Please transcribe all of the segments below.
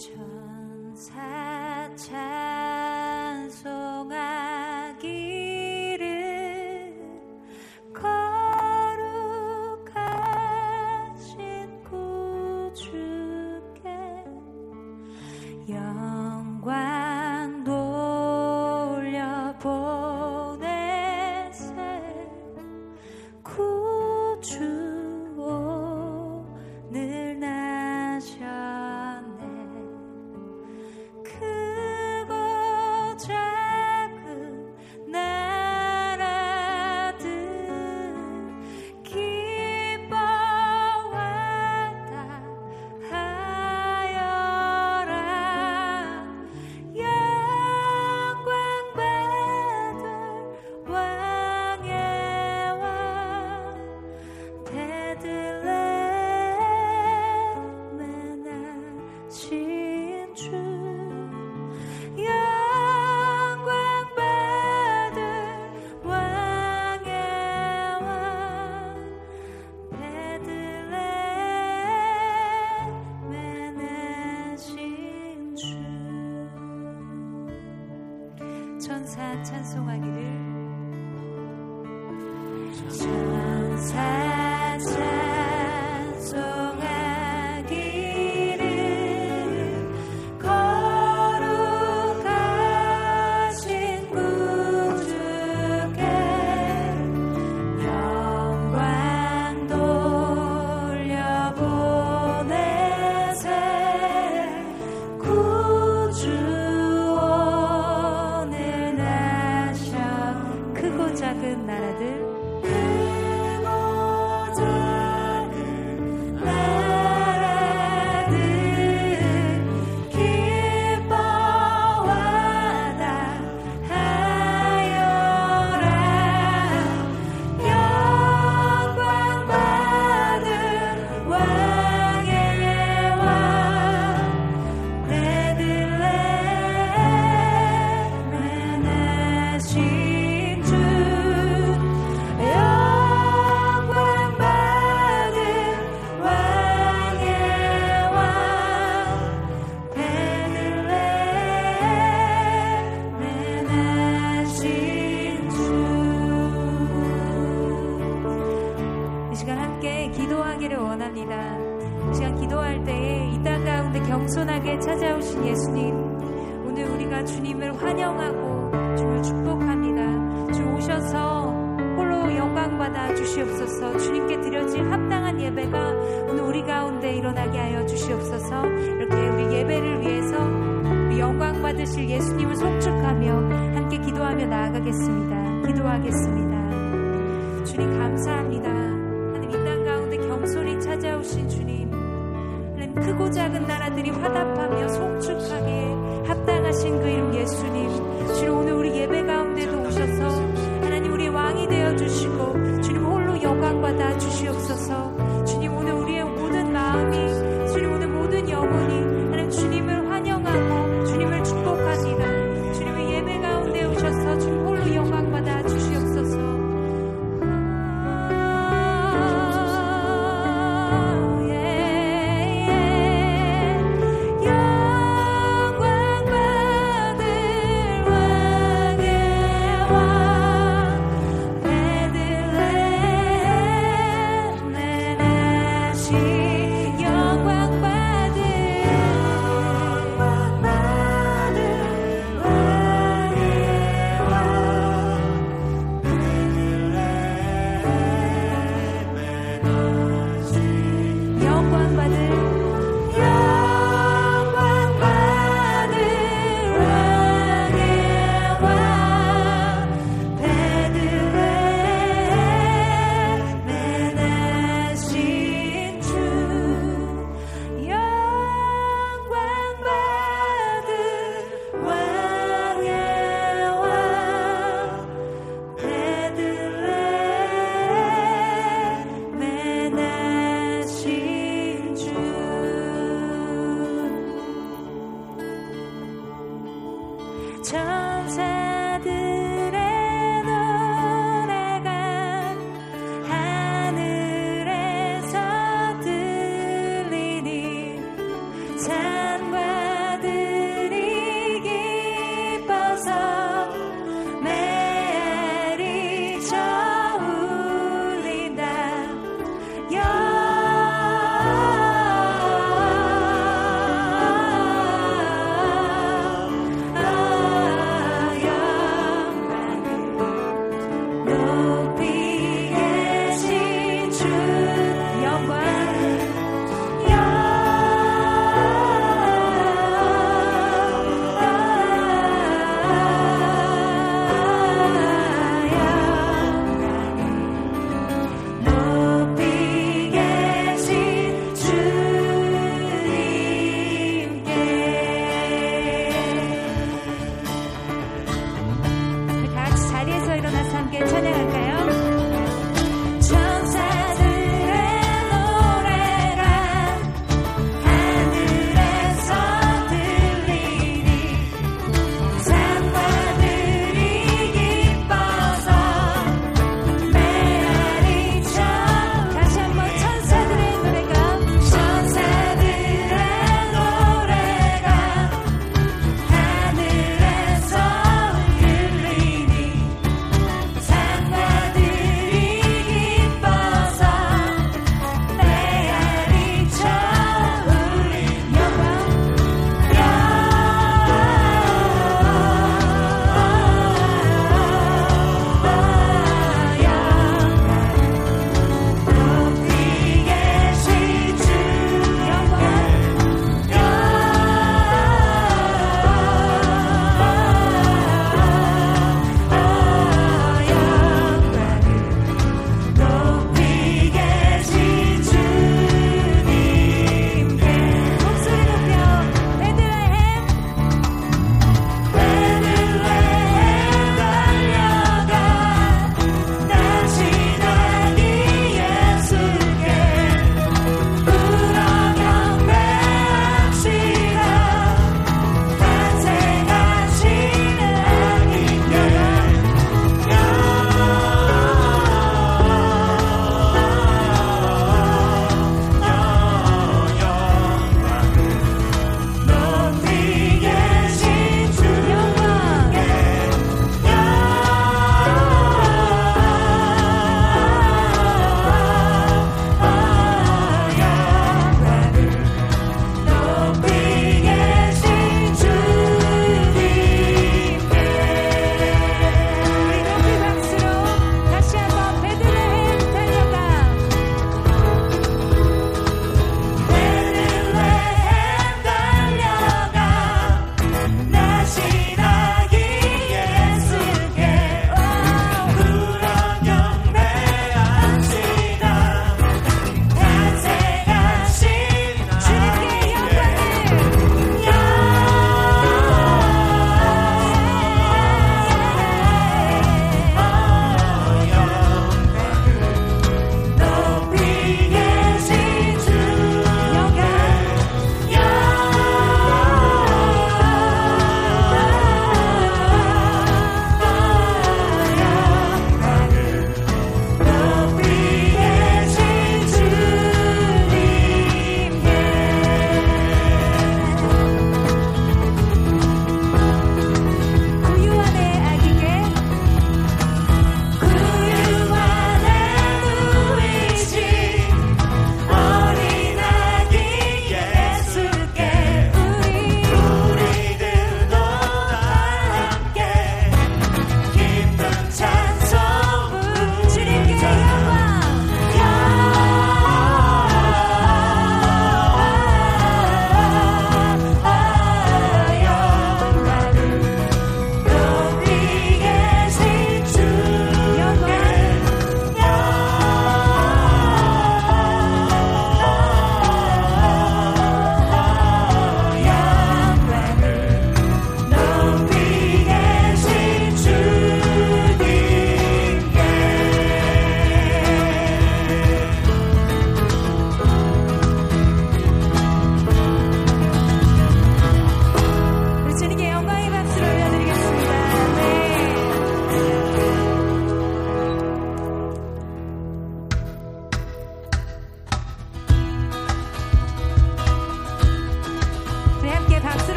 child. 찬송하기를 주님께 드려질 합당한 예배가 오늘 우리 가운데 일어나게 하여 주시옵소서. 이렇게 우리 예배를 위해서 우리 영광 받으실 예수님을 송축하며 함께 기도하며 나아가겠습니다. 기도하겠습니다. 주님 감사합니다.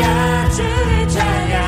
Yeah, jaya, jaya.